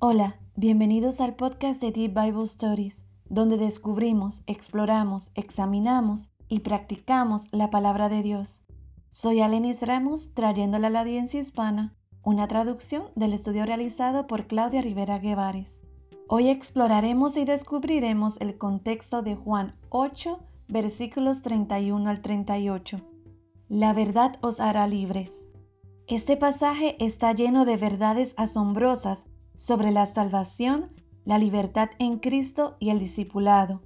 Hola, bienvenidos al podcast de Deep Bible Stories, donde descubrimos, exploramos, examinamos y practicamos la palabra de Dios. Soy Alenis Ramos, trayéndole a la audiencia hispana una traducción del estudio realizado por Claudia Rivera Guevares. Hoy exploraremos y descubriremos el contexto de Juan 8, versículos 31 al 38. La verdad os hará libres. Este pasaje está lleno de verdades asombrosas sobre la salvación, la libertad en Cristo y el discipulado.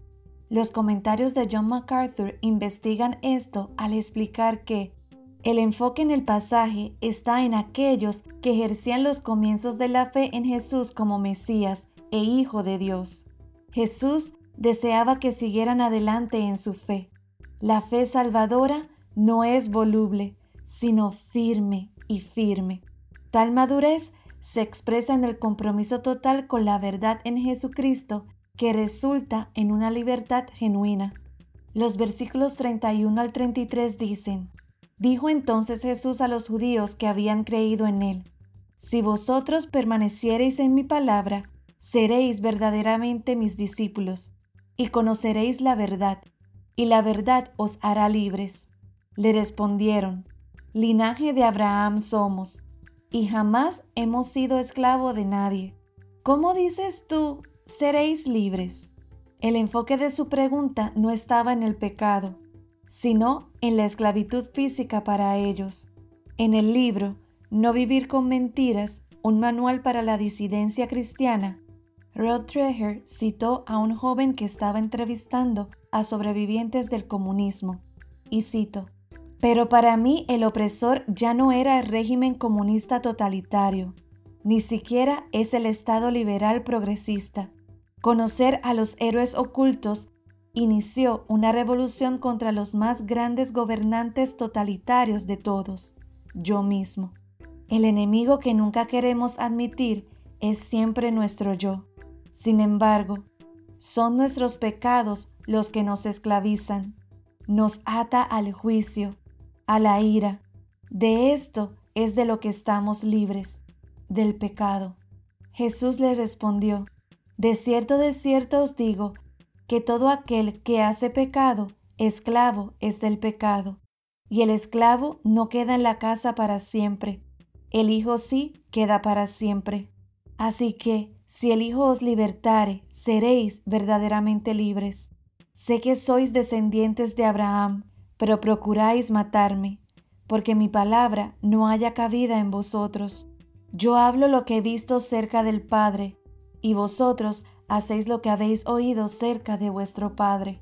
Los comentarios de John MacArthur investigan esto al explicar que el enfoque en el pasaje está en aquellos que ejercían los comienzos de la fe en Jesús como Mesías e Hijo de Dios. Jesús deseaba que siguieran adelante en su fe. La fe salvadora no es voluble, sino firme y firme. Tal madurez se expresa en el compromiso total con la verdad en Jesucristo que resulta en una libertad genuina. Los versículos 31 al 33 dicen, Dijo entonces Jesús a los judíos que habían creído en él, Si vosotros permaneciereis en mi palabra, seréis verdaderamente mis discípulos, y conoceréis la verdad, y la verdad os hará libres. Le respondieron, Linaje de Abraham somos, y jamás hemos sido esclavo de nadie. ¿Cómo dices tú, seréis libres? El enfoque de su pregunta no estaba en el pecado, sino en la esclavitud física para ellos. En el libro No vivir con mentiras, un manual para la disidencia cristiana, Rod Treher citó a un joven que estaba entrevistando a sobrevivientes del comunismo, y cito, pero para mí el opresor ya no era el régimen comunista totalitario, ni siquiera es el Estado liberal progresista. Conocer a los héroes ocultos inició una revolución contra los más grandes gobernantes totalitarios de todos, yo mismo. El enemigo que nunca queremos admitir es siempre nuestro yo. Sin embargo, son nuestros pecados los que nos esclavizan, nos ata al juicio, a la ira. De esto es de lo que estamos libres, del pecado. Jesús le respondió, De cierto, de cierto os digo, que todo aquel que hace pecado, esclavo es del pecado. Y el esclavo no queda en la casa para siempre, el Hijo sí queda para siempre. Así que, si el Hijo os libertare, seréis verdaderamente libres. Sé que sois descendientes de Abraham, pero procuráis matarme, porque mi palabra no haya cabida en vosotros. Yo hablo lo que he visto cerca del Padre, y vosotros hacéis lo que habéis oído cerca de vuestro Padre.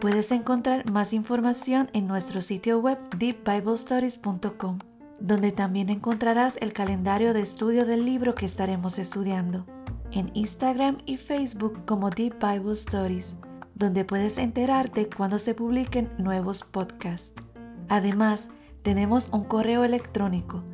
Puedes encontrar más información en nuestro sitio web deepbiblestories.com donde también encontrarás el calendario de estudio del libro que estaremos estudiando, en Instagram y Facebook como Deep Bible Stories, donde puedes enterarte cuando se publiquen nuevos podcasts. Además, tenemos un correo electrónico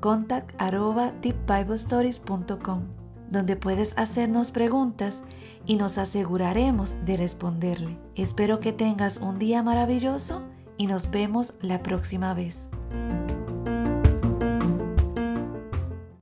contact@deepbiblestories.com, donde puedes hacernos preguntas y nos aseguraremos de responderle. Espero que tengas un día maravilloso y nos vemos la próxima vez.